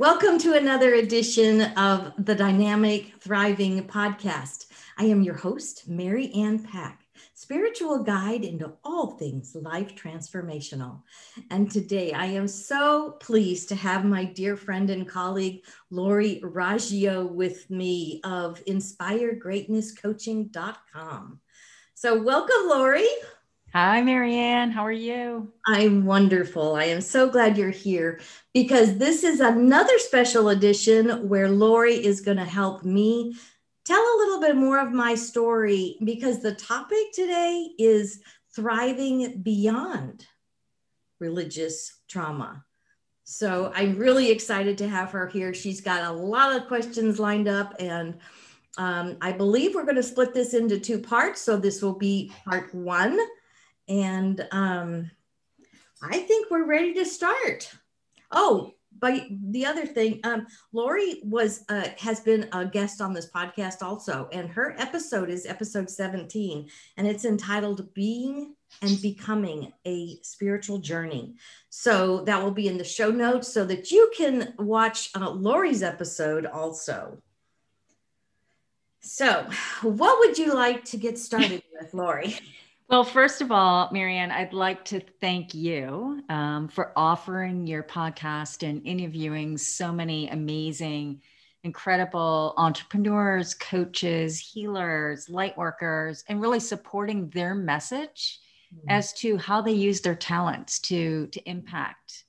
Welcome to another edition of the Dynamic Thriving Podcast. I am your host, Mary Ann Pack, spiritual guide into all things life transformational. And today I am so pleased to have my dear friend and colleague, Lori Raggio, with me of InspireGreatnessCoaching.com. So, welcome, Lori. Hi, Mary Ann. How are you? I'm wonderful. I am so glad you're here because this is another special edition where Lori is going to help me tell a little bit more of my story because the topic today is thriving beyond religious trauma. So I'm really excited to have her here. She's got a lot of questions lined up, and um, I believe we're going to split this into two parts. So this will be part one and um, I think we're ready to start. Oh, but the other thing, um, Lori was uh, has been a guest on this podcast also, and her episode is episode 17, and it's entitled "Being and Becoming a Spiritual Journey." So that will be in the show notes so that you can watch uh, Lori's episode also. So, what would you like to get started with, Lori? Well, first of all, Mary Ann, I'd like to thank you um, for offering your podcast and interviewing so many amazing, incredible entrepreneurs, coaches, healers, light workers, and really supporting their message mm-hmm. as to how they use their talents to, to impact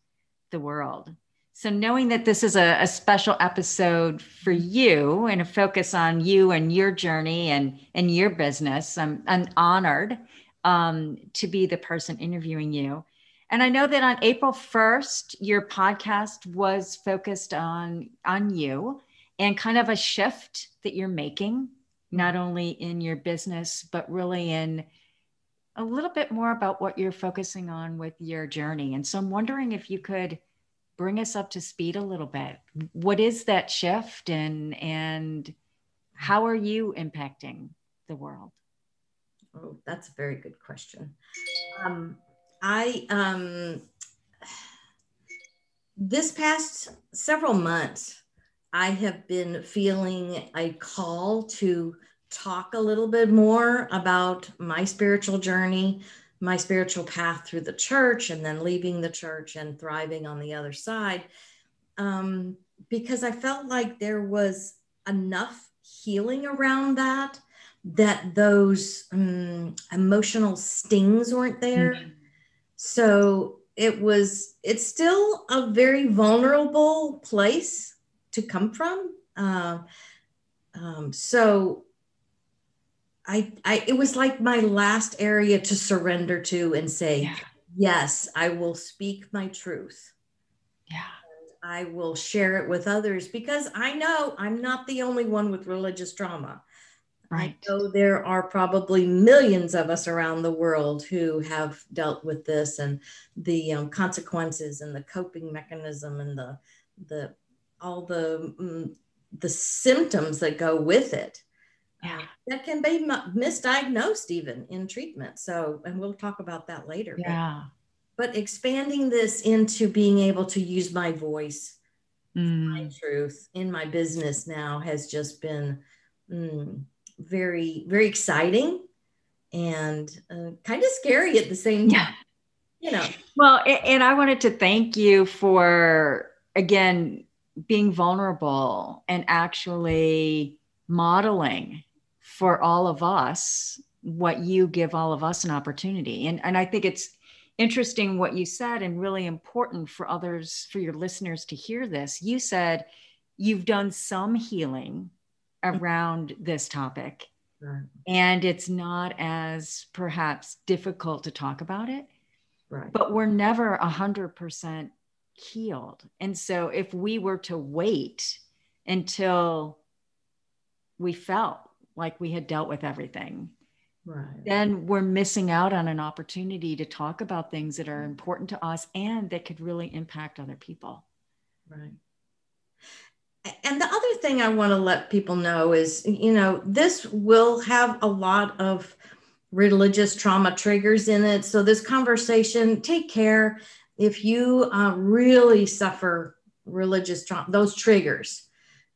the world. So, knowing that this is a, a, special episode for you and a focus on you and your journey and, and your business, I'm, I'm honored um, to be the person interviewing you. And I know that on April 1st, your podcast was focused on on you and kind of a shift that you're making, not only in your business, but really in a little bit more about what you're focusing on with your journey. And so I'm wondering if you could bring us up to speed a little bit. What is that shift and and how are you impacting the world? Oh, that's a very good question. Um, I um, this past several months, I have been feeling a call to talk a little bit more about my spiritual journey, my spiritual path through the church, and then leaving the church and thriving on the other side. Um, because I felt like there was enough healing around that that those um, emotional stings weren't there. Mm-hmm. So it was, it's still a very vulnerable place to come from. Uh, um, so I, I, it was like my last area to surrender to and say, yeah. yes, I will speak my truth. Yeah. I will share it with others because I know I'm not the only one with religious trauma. Right. Know there are probably millions of us around the world who have dealt with this and the um, consequences and the coping mechanism and the the all the um, the symptoms that go with it. Yeah. Uh, that can be misdiagnosed even in treatment. So, and we'll talk about that later. Yeah. But, but expanding this into being able to use my voice, mm. my truth in my business now has just been mm, very very exciting and uh, kind of scary at the same time yeah. you know. Well and i wanted to thank you for again being vulnerable and actually modeling for all of us what you give all of us an opportunity. And and i think it's interesting what you said and really important for others for your listeners to hear this. You said you've done some healing Mm-hmm. around this topic. Right. And it's not as perhaps difficult to talk about it. Right. But we're never a hundred percent healed. And so if we were to wait until we felt like we had dealt with everything, right. then we're missing out on an opportunity to talk about things that are mm-hmm. important to us and that could really impact other people. Right and the other thing I want to let people know is, you know, this will have a lot of religious trauma triggers in it. So, this conversation, take care. If you uh, really suffer religious trauma, those triggers.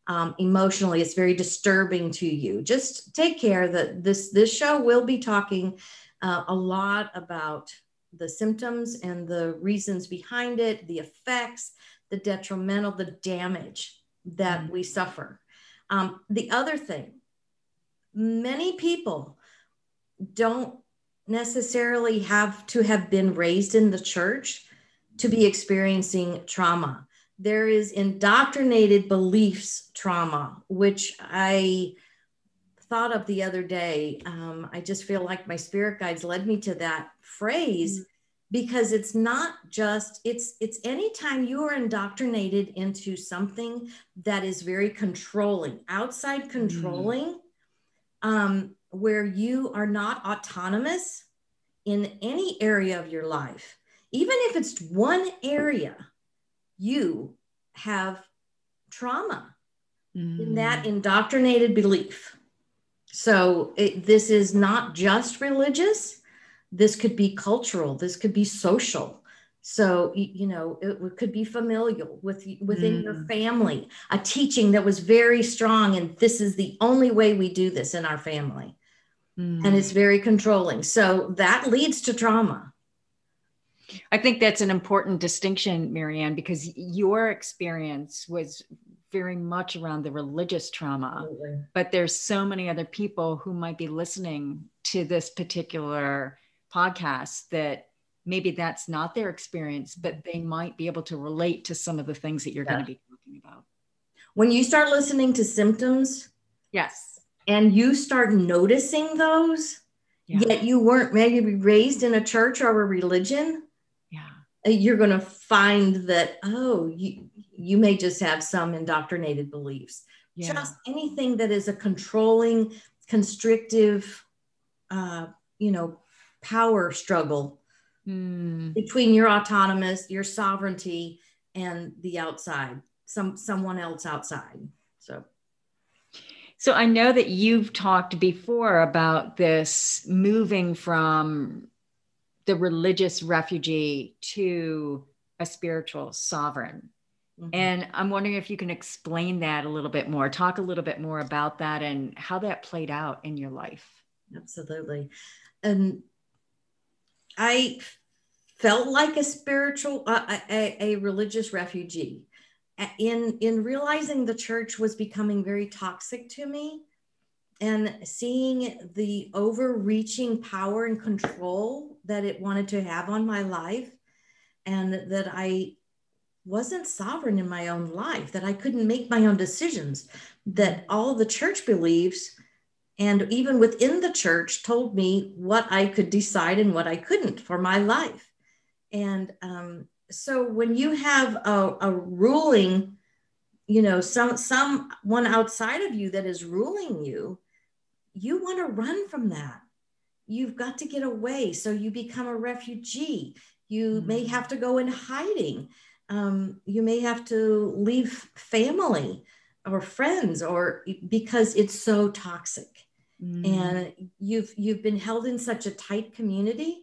Um, emotionally, it's very disturbing to you. Just take care that this this show will be talking uh, a lot about the symptoms and the reasons behind it, the effects, the detrimental, the damage that we suffer. Um, the other thing, many people don't necessarily have to have been raised in the church to be experiencing trauma. There is indoctrinated beliefs trauma, which I thought of the other day. Um, I just feel like my spirit guides led me to that phrase mm-hmm. Because it's not just it's it's anytime you are indoctrinated into something that is very controlling, outside mm-hmm. controlling. Mm-hmm. Um, where you are not autonomous in any area of your life, even if it's one area, you have trauma mm. in that mm. indoctrinated belief. So it, this is not just religious. This could be cultural. This could be social. So you know, it could be familial with within mm. your family. A teaching that was very strong, and this is the only way we do this in our family mm. and it's very controlling. So that leads to trauma. I think that's an important distinction, Mary Ann, because your experience was very much around the religious trauma. Absolutely. But there's so many other people who might be listening to this particular podcast that maybe that's not their experience, but they might be able to relate to some of the things that you're yeah. going to be talking about. When you start listening to symptoms, yes, and you start noticing those, yeah. yet you weren't maybe raised in a church or a religion, yeah, uh, you're going to find that oh, you you may just have some indoctrinated beliefs. Yeah. Just anything that is a controlling, constrictive, uh, you know, power struggle mm. between your autonomous, your sovereignty, and the outside, some someone else outside. So so I know that you've talked before about this moving from the religious refugee to a spiritual sovereign. Mm-hmm. And I'm wondering if you can explain that a little bit more, talk a little bit more about that and how that played out in your life. Absolutely. And I felt like a spiritual, uh, a, a religious refugee. In in realizing the church was becoming very toxic to me and seeing the overreaching power and control that it wanted to have on my life and that I wasn't sovereign in my own life that I couldn't make my own decisions that all the church believes and even within the church told me what I could decide and what I couldn't for my life. And um, so when you have a, a ruling you know some someone outside of you that is ruling you you want to run from that. You've got to get away. So you become a refugee. You mm-hmm. may have to go in hiding. Um, you may have to leave family or friends or because it's so toxic mm-hmm. and you've you've been held in such a tight community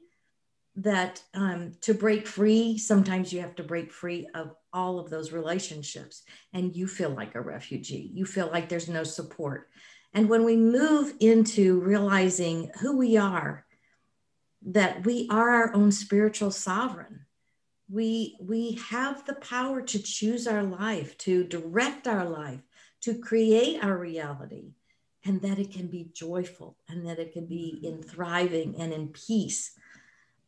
that um, to break free, sometimes you have to break free of all of those relationships, and you feel like a refugee. You feel like there's no support. And when we move into realizing who we are, that we are our own spiritual sovereign, we, we have the power to choose our life, to direct our life, to create our reality, and that it can be joyful and that it can be in thriving and in peace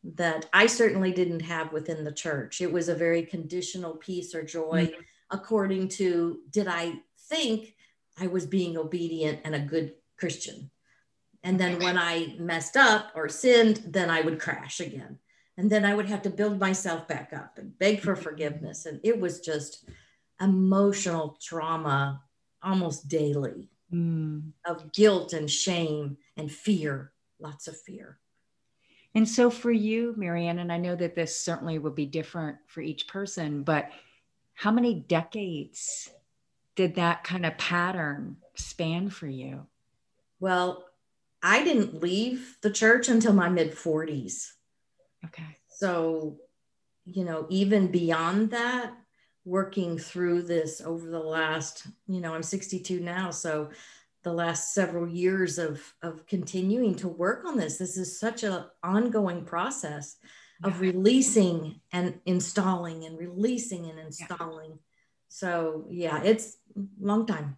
that I certainly didn't have within the church. It was a very conditional peace or joy mm-hmm. according to did I think I was being obedient and a good Christian. And then when I messed up or sinned, then I would crash again. And then I would have to build myself back up and beg for forgiveness. And it was just emotional trauma almost daily mm. of guilt and shame and fear, lots of fear. And so for you, Mary Ann, and I know that this certainly would be different for each person, but how many decades did that kind of pattern span for you? Well, I didn't leave the church until my mid 40s. Okay. So, you know, even beyond that, working through this over the last, you know, I'm 62 now. So the last several years of, of continuing to work on this. This is such an ongoing process of releasing and installing and releasing and installing. Yeah. So yeah, it's long time.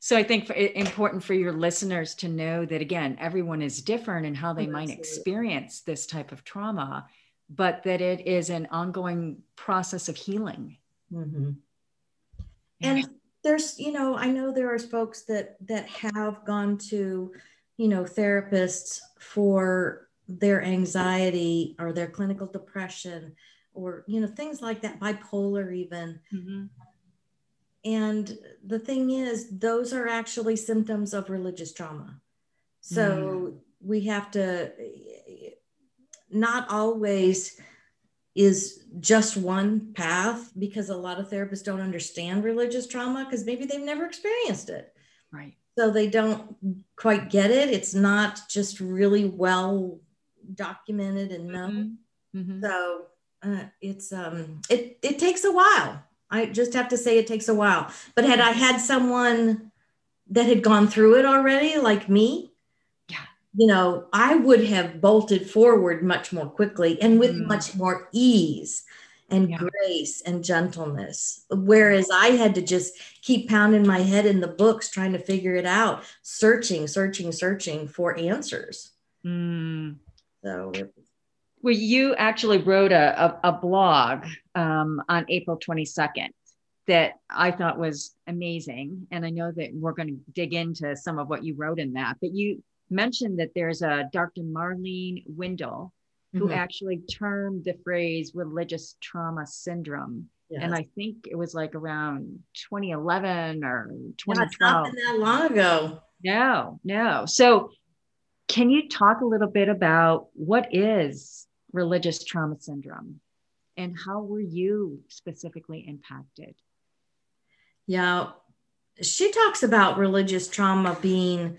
So I think it's important for your listeners to know that again, everyone is different in how they might experience this type of trauma, but that it is an ongoing process of healing. Mm-hmm. And there's you know i know there are folks that that have gone to you know therapists for their anxiety or their clinical depression or you know things like that bipolar even mm-hmm. and the thing is those are actually symptoms of religious trauma so mm. we have to not always is just one path because a lot of therapists don't understand religious trauma because maybe they've never experienced it. Right. So they don't quite get it. It's not just really well documented and known. Mm-hmm. Mm-hmm. So uh, it's um it it takes a while. I just have to say it takes a while. But had I had someone that had gone through it already, like me, you know, I would have bolted forward much more quickly and with mm. much more ease and yeah. grace and gentleness. Whereas I had to just keep pounding my head in the books, trying to figure it out, searching, searching, searching for answers. Mm. So, well, you actually wrote a, a, a blog um, on April 22nd that I thought was amazing. And I know that we're going to dig into some of what you wrote in that, but you mentioned that there's a Dr. Marlene Winell who mm-hmm. actually termed the phrase religious trauma syndrome. Yes. And I think it was like around 2011 or 2012. not that long ago. No, no. So, can you talk a little bit about what is religious trauma syndrome and how were you specifically impacted? Yeah, she talks about religious trauma being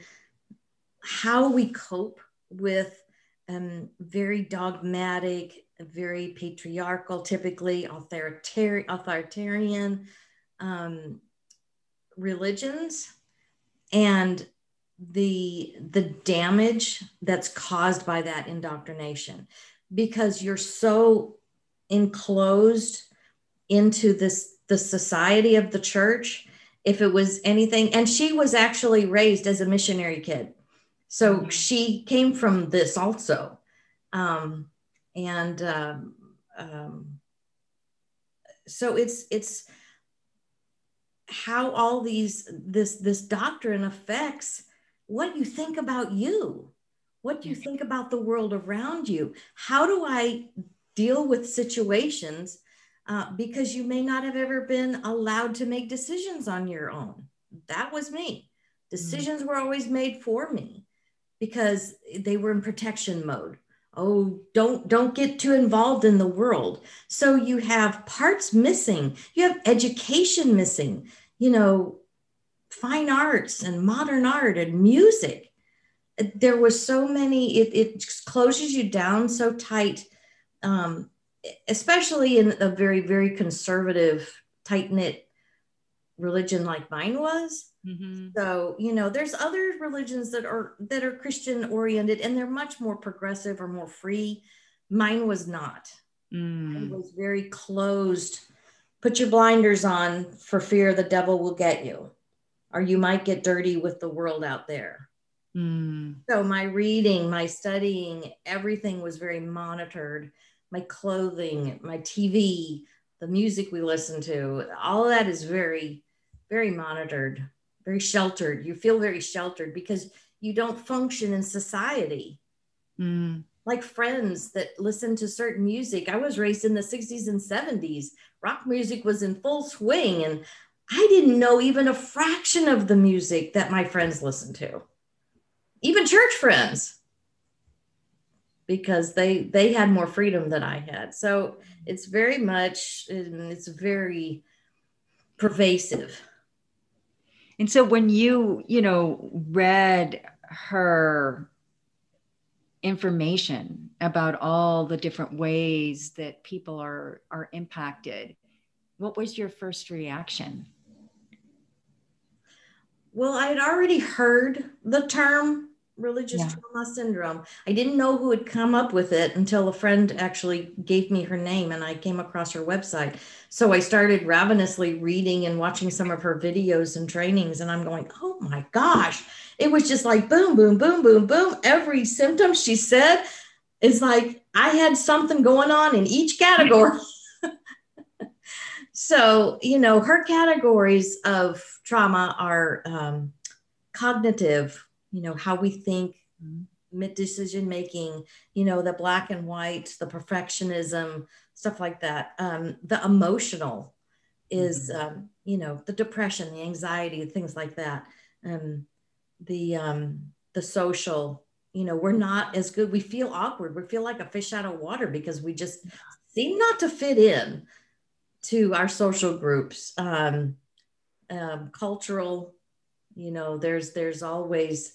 how we cope with um, very dogmatic, very patriarchal, typically authoritarian, authoritarian um, religions, and the the damage that's caused by that indoctrination, because you're so enclosed into this the society of the church. If it was anything, and she was actually raised as a missionary kid so mm-hmm. she came from this also. Um, and um, um, so it's it's how all these this this doctrine affects what you think about you what do you think about the world around you how do i deal with situations uh, because you may not have ever been allowed to make decisions on your own that was me mm-hmm. decisions mm-hmm. were always made for me because they were in protection mode. Oh don't don't get too involved in the world. So you have parts missing. You have education missing you know fine arts and modern art and music. There was so many it, it closes you down so tight um, especially in a very very conservative tight knit religion like mine was Mm-hmm. So, you know, there's other religions that are that are Christian oriented and they're much more progressive or more free. Mine was not. Mm. It was very closed. Put your blinders on for fear the devil will get you, or you might get dirty with the world out there. Mm. So, my reading, my studying, everything was very monitored. My clothing, my TV, the music we listen to, all of that is very, very monitored very sheltered. You feel very sheltered because you don't function in society. Mm. Like friends that listen to certain music. I was raised in the 60s and 70s. Rock music was in full swing, and I didn't know even a fraction of the music that my friends listened to, even church friends, because they they had more freedom than I had. So it's very much it's very pervasive. And so when you, you know, read her information about all the different ways that people are are impacted, what was your first reaction? Well, I had already heard the term religious yeah. trauma syndrome. I didn't know who had come up with it until a friend actually gave me her name and I came across her website. So I started ravenously reading and watching some of her videos and trainings. And I'm going, oh my gosh. It was just like boom, boom, boom, boom, boom. Every symptom she said is like I had something going on in each category. so, you know, her categories of trauma are um, cognitive, you know how we think mid decision making you know the black and white the perfectionism stuff like that. Um, the emotional is mm-hmm. um, you know the depression the anxiety things like that. Um, the um, the social you know we're not as good. We feel awkward. We feel like a fish out of water because we just seem not to fit in to our social groups. Um, um, cultural you know there's there's always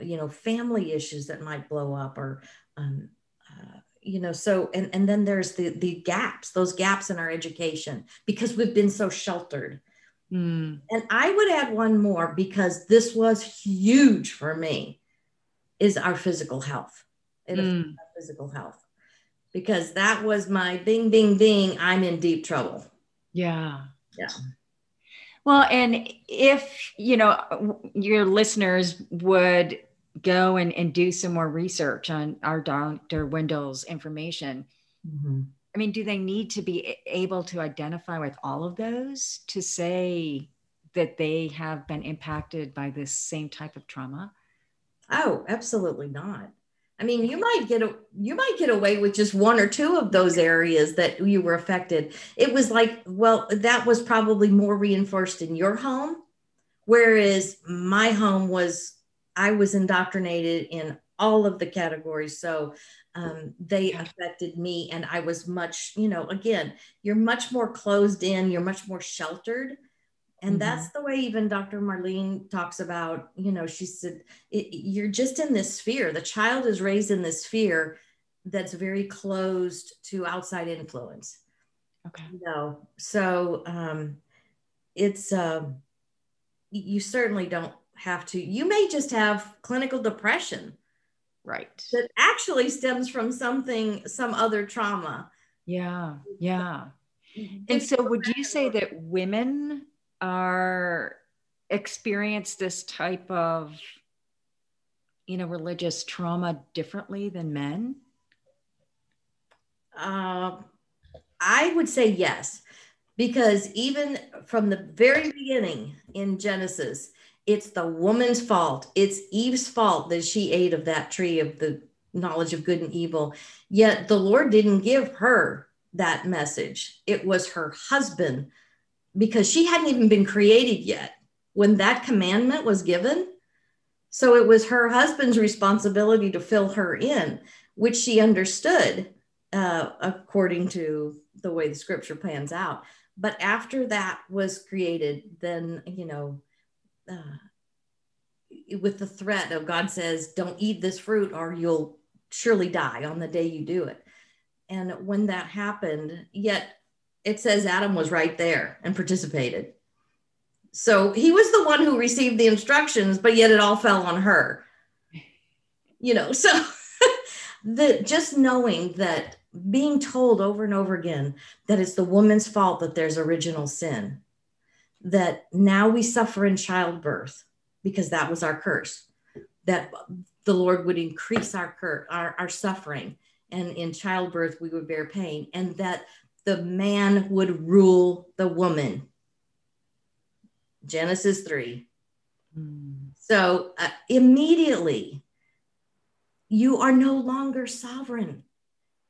you know family issues that might blow up or um, uh, you know so and and then there's the the gaps those gaps in our education because we've been so sheltered. Mm. and i would add one more because this was huge for me is our physical health. It mm. our physical health because that was my bing bing bing i'm in deep trouble. Yeah. Yeah well, and if, you know, your listeners would go and, and do some more research on our Dr. Winell's information, mm-hmm. I mean, do they need to be able to identify with all of those to say that they have been impacted by this same type of trauma? Oh, absolutely not. I mean, you might get a, you might get away with just one or two of those areas that you were affected. It was like, well, that was probably more reinforced in your home, whereas my home was I was indoctrinated in all of the categories. So um, they affected me, and I was much, you know, again, you're much more closed in, you're much more sheltered and mm-hmm. that's the way even dr marlene talks about you know she said it, you're just in this sphere. The child is raised in this sphere that's very closed to outside influence. Okay. You know so um it's uh, you certainly don't have to you may just have clinical depression right. that actually stems from something some other trauma. Yeah yeah. And so would you say that women are experience this type of you know religious trauma differently than men? Uh, i would say yes because even from the very beginning in genesis it's the woman's fault. It's eve's fault that she ate of that tree of the knowledge of good and evil. Yet the lord didn't give her that message. It was her husband because she hadn't even been created yet when that commandment was given. So it was her husband's responsibility to fill her in, which she understood uh, according to the way the scripture pans out. But after that was created, then, you know, uh, with the threat of God says, don't eat this fruit or you'll surely die on the day you do it. And when that happened, yet it says Adam was right there and participated. So he was the one who received the instructions, but yet it all fell on her. You know, so the just knowing that being told over and over again that it's the woman's fault that there's original sin, that now we suffer in childbirth because that was our curse, that the Lord would increase our, cur- our, our suffering, and in childbirth we would bear pain, and that the man would rule the woman. Genesis 3. Mm. So uh, immediately, you are no longer sovereign.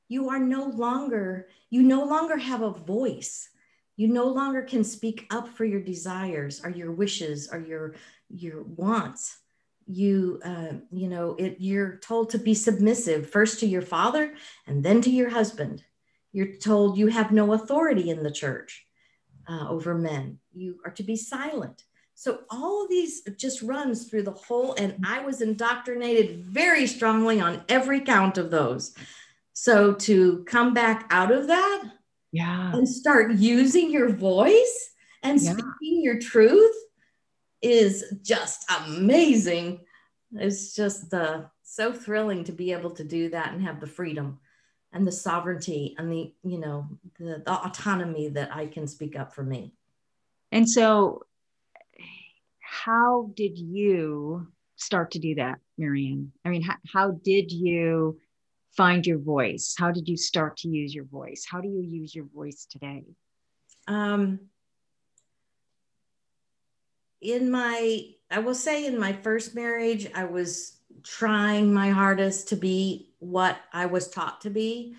You are no longer, you no longer have a voice. You no longer can speak up for your desires or your wishes or your, your wants. You, uh, you know, it, you're told to be submissive first to your father and then to your husband you're told you have no authority in the church uh, over men. You are to be silent. So all of these just runs through the whole, and I was indoctrinated very strongly on every count of those. So to come back out of that yeah and start using your voice and Yeah. speaking your truth is just amazing it's just uh, so thrilling to be able to do that and have the freedom and the sovereignty and the you know the, the autonomy that i can speak up for me And so, how did you start to do that, Mary Ann? I mean, how, how did you find your voice? How did you start to use your voice? How do you use your voice today? um in my i will say in my first marriage i was trying my hardest to be what i was taught to be.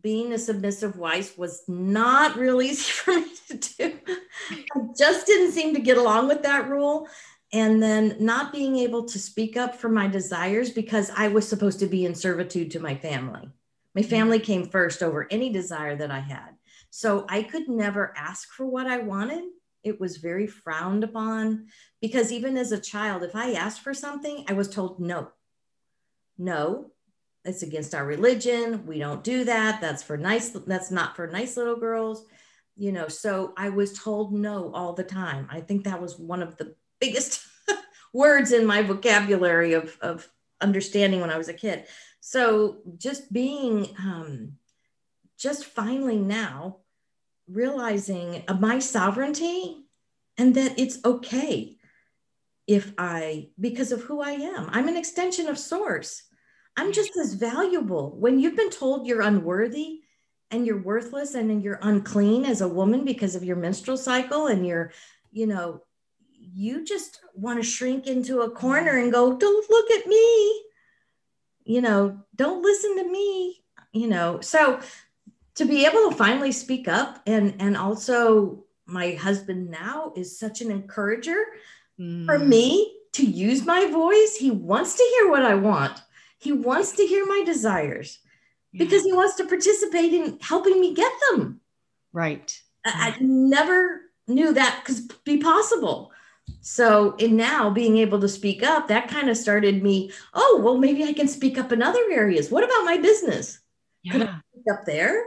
Being a submissive wife was not real easy for me to do. I just didn't seem to get along with that rule. And then not being able to speak up for my desires because i was supposed to be in servitude to my family. My mm-hmm. family came first over any desire that i had. So I could never ask for what I wanted. It was very frowned upon because even as a child, if I asked for something, I was told no. No, it's against our religion. We don't do that. That's for nice, that's not for nice little girls. You know, so I was told no all the time. I think that was one of the biggest words in my vocabulary of, of understanding when I was a kid. So just being um, just finally now realizing my sovereignty and that it's okay if I, because of who I am, I'm an extension of source. I'm just as valuable. When you've been told you're unworthy and you're worthless and you're unclean as a woman because of your menstrual cycle and you're, you know, you just want to shrink into a corner and go, don't look at me. You know, don't listen to me. You know, so to be able to finally speak up and and also my husband now is such an encourager for Mm. me to use my voice he wants to hear what i want he wants to hear my desires Yeah. because he wants to participate in helping me get them. Right. I, I never knew that could be possible. So in now being able to speak up that kind of started me oh well maybe i can speak up in other areas. What about my business? Could Yeah. up there?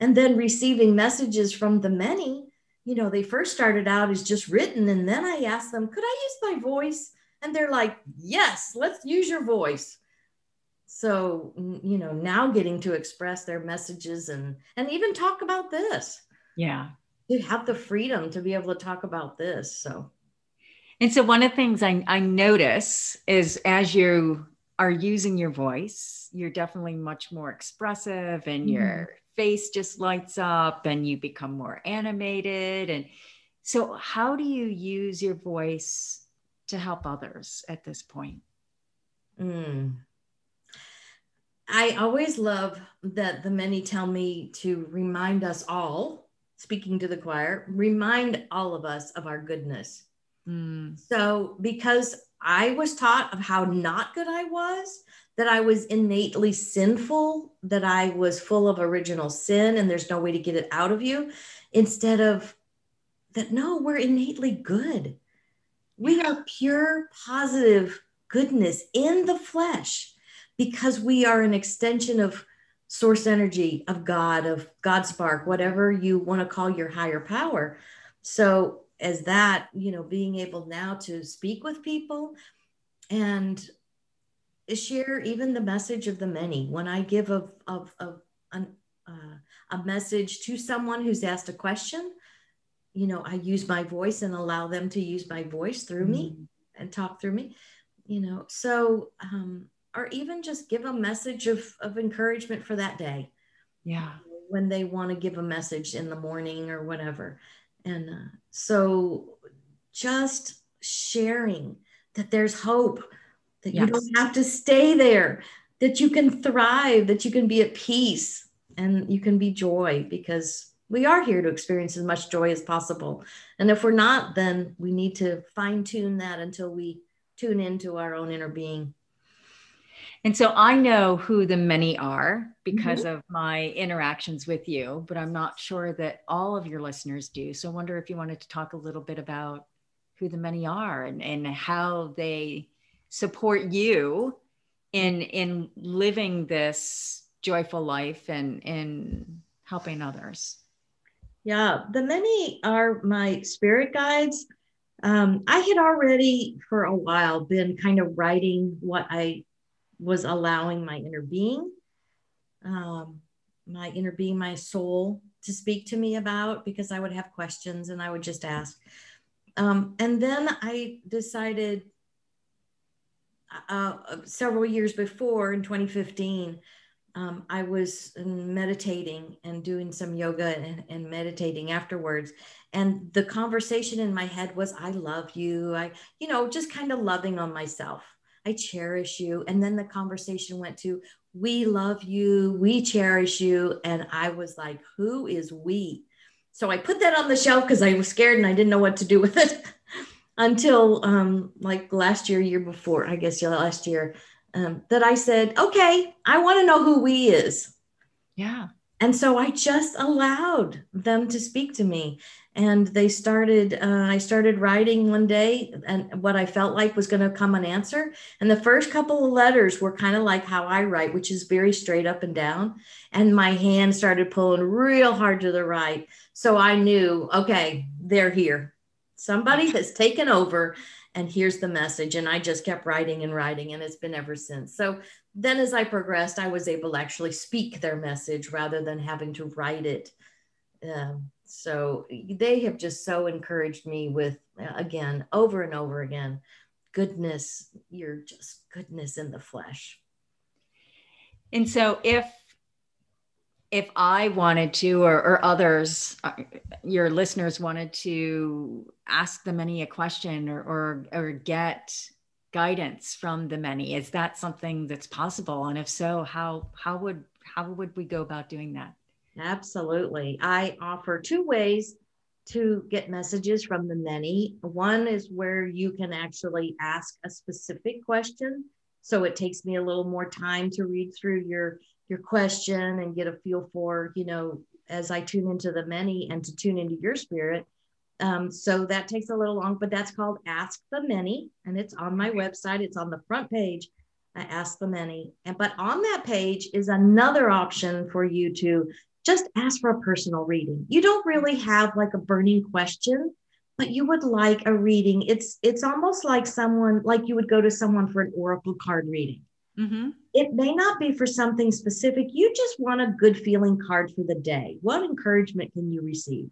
And then receiving messages from the many you know they first started out as just written and then i asked them could i use my voice? And they're like yes let's use your voice so you know now getting to express their messages and and even talk about this Yeah. to have the freedom to be able to talk about this so And so one of the things I, I notice is as you are using your voice, you're definitely much more expressive and your face just lights up and you become more animated. And so how do you use your voice to help others at this point? Mm. I always love that the many tell me to remind us all, speaking to the choir, remind all of us of our goodness. Mm, So, because I was taught of how not good I was, that I was innately sinful, that I was full of original sin and there's no way to get it out of you, instead of that, no, we're innately good. We are pure, positive goodness in the flesh because we are an extension of source energy, of God, of God spark, whatever you want to call your higher power. So, as that, you know, being able now to speak with people and share even the message of the many. When I give of of of an, uh, a message to someone who's asked a question, you know, I use my voice and allow them to use my voice through me and talk through me. You know, so um, or even just give a message of of encouragement for that day Yeah. when they want to give a message in the morning or whatever. And uh, so just sharing that there's hope, that you don't have to stay there, that you can thrive, that you can be at peace and you can be joy because we are here to experience as much joy as possible. And if we're not, then we need to fine tune that until we tune into our own inner being. And so I know who the many are because of my interactions with you, but I'm not sure that all of your listeners do. So I wonder if you wanted to talk a little bit about who the many are and, and how they support you in in living this joyful life and in helping others? Yeah, the many are my spirit guides. Um, I had already for a while been kind of writing what I was allowing my inner being, um, my inner being, my soul to speak to me about because I would have questions and I would just ask. Um, and then I decided uh, several years before in 2015 um, I was meditating and doing some yoga and, and, meditating afterwards. And the conversation in my head was, I love you. I, you know, just kind of loving on myself. I cherish you. And then the conversation went to, we love you. We cherish you. And I was like, who is we? So I put that on the shelf because I was scared and I didn't know what to do with it until um, like last year, year before, I guess last year um, that I said, okay, I want to know who we is. Yeah. And so I just allowed them to speak to me. And they started, uh, I started writing one day and what I felt like was going to come an answer. And the first couple of letters were kind of like how I write, which is very straight up and down. And my hand started pulling real hard to the right. So I knew, okay, they're here. Somebody has taken over and here's the message and i just kept writing and writing and it's been ever since so then as i progressed i was able to actually speak their message rather than having to write it um, so they have just so encouraged me with again over and over again goodness you're just goodness in the flesh and so if if I wanted to, or, or others, uh, your listeners wanted to ask the many a question or, or, or get guidance from the many, is that something that's possible? And if so, how, how would, how would we go about doing that? Absolutely. I offer two ways to get messages from the many. One is where you can actually ask a specific question. So it takes me a little more time to read through your your question and get a feel for, you know, as I tune into the many and to tune into your spirit. Um, so that takes a little long, but that's called Ask the Many, and it's on my website. It's on the front page. I Ask the Many, and but on that page is another option for you to just ask for a personal reading. You don't really have like a burning question, but you would like a reading. It's it's almost like someone like you would go to someone for an oracle card reading. Mm-hmm. It may not be for something specific. You just want a good feeling card for the day. What encouragement can you receive?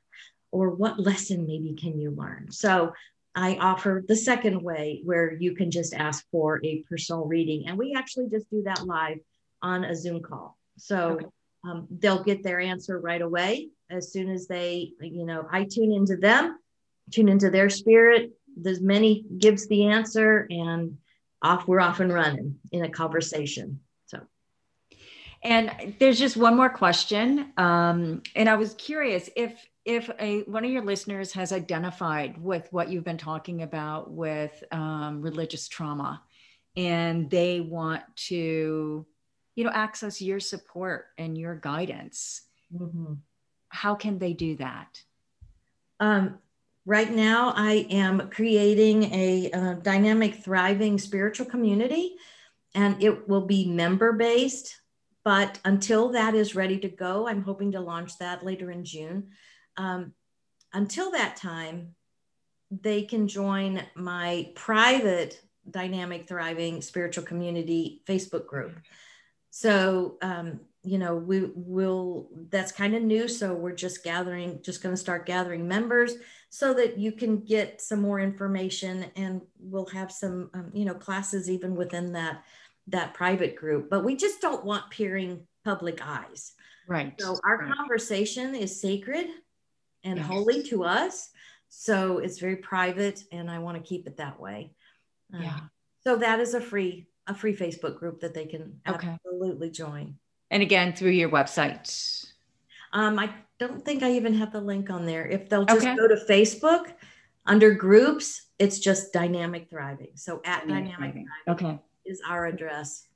Or what lesson maybe can you learn? So I offer the second way where you can just ask for a personal reading. And we actually just do that live on a Zoom call. So okay. Um, they'll get their answer right away as soon as they, you know, I tune into them, tune into their spirit. There's many gives the answer and off we're off and running in a conversation so and there's just one more question um, and i was curious if if a one of your listeners has identified with what you've been talking about with um, religious trauma and they want to you know access your support and your guidance mm-hmm. how can they do that um, Right now, I am creating a uh, dynamic, thriving spiritual community, and it will be member based. But until that is ready to go, I'm hoping to launch that later in June. Um, until that time, they can join my private dynamic, thriving spiritual community Facebook group. So, um, you know, we will, that's kind of new. So, we're just gathering, just going to start gathering members so that you can get some more information and we'll have some um, you know classes even within that that private group but we just don't want peering public eyes right so our right. conversation is sacred and yes. holy to us so it's very private and i want to keep it that way um, yeah so that is a free a free facebook group that they can okay. absolutely join and again through your website um, I don't think I even have the link on there. If they'll just okay. go to Facebook under groups, it's just dynamic thriving. So at dynamic, dynamic thriving okay. is our address.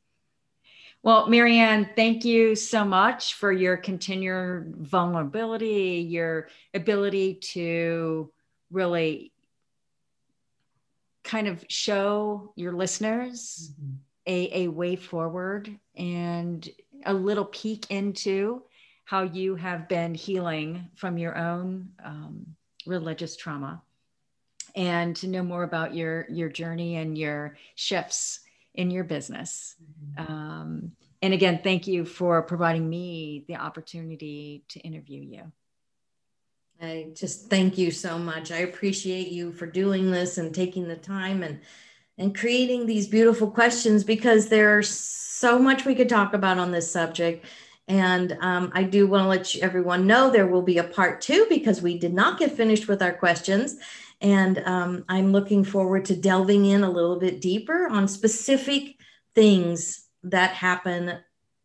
Well, Mary Ann, thank you so much for your continued vulnerability, your ability to really kind of show your listeners mm-hmm. a, a way forward and a little peek into how you have been healing from your own um, religious trauma and to know more about your your journey and your shifts in your business mm-hmm. um, and again thank you for providing me the opportunity to interview you i just thank you so much i appreciate you for doing this and taking the time and and creating these beautiful questions because there's so much we could talk about on this subject and um, I do want to let you, everyone know there will be a part two because we did not get finished with our questions. And um, I'm looking forward to delving in a little bit deeper on specific things that happen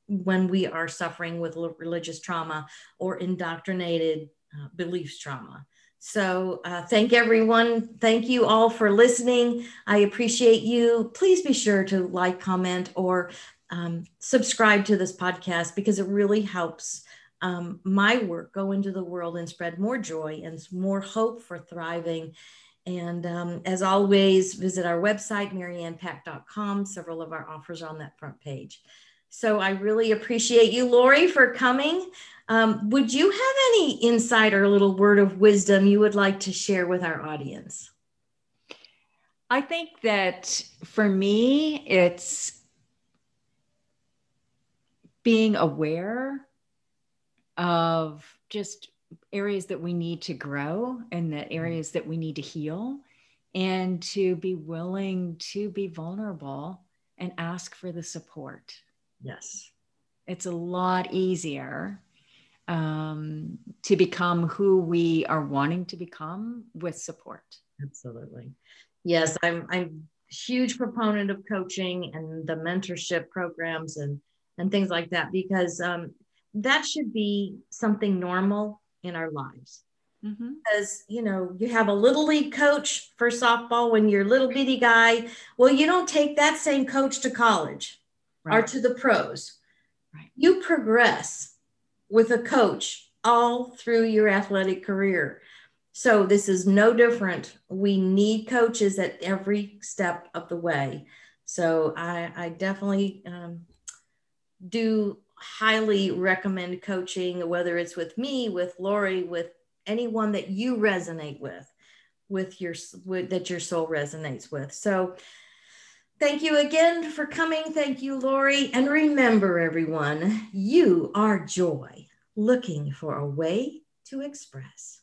when we are suffering with religious trauma or indoctrinated uh, beliefs trauma. So, uh, thank everyone. Thank you all for listening. I appreciate you. Please be sure to like, comment, or um, subscribe to this podcast because it really helps um, my work go into the world and spread more joy and more hope for thriving. And um, as always, visit our website, maryannpack.com. Several of our offers are on that front page. So I really appreciate you, Lori, for coming. Um, would you have any insight or a little word of wisdom you would like to share with our audience? I think that for me, it's being aware of just areas that we need to grow and the mm-hmm. areas that we need to heal and to be willing to be vulnerable and ask for the support yes. It's a lot easier um, to become who we are wanting to become with support. Absolutely. Yes i'm i'm huge proponent of coaching and the mentorship programs and and things like that because um, that should be something normal in our lives. Mm-hmm. because you know you have a little league coach for softball when you're a little bitty guy. Well you don't take that same coach to college right. or to the pros right. you progress with a coach all through your athletic career so this is no different we need coaches at every step of the way so i, I definitely um, do highly recommend coaching, whether it's with me, with Lori, with anyone that you resonate with, with your with, that your soul resonates with. So thank you again for coming. Thank you, Lori. And remember, everyone, you are joy looking for a way to express.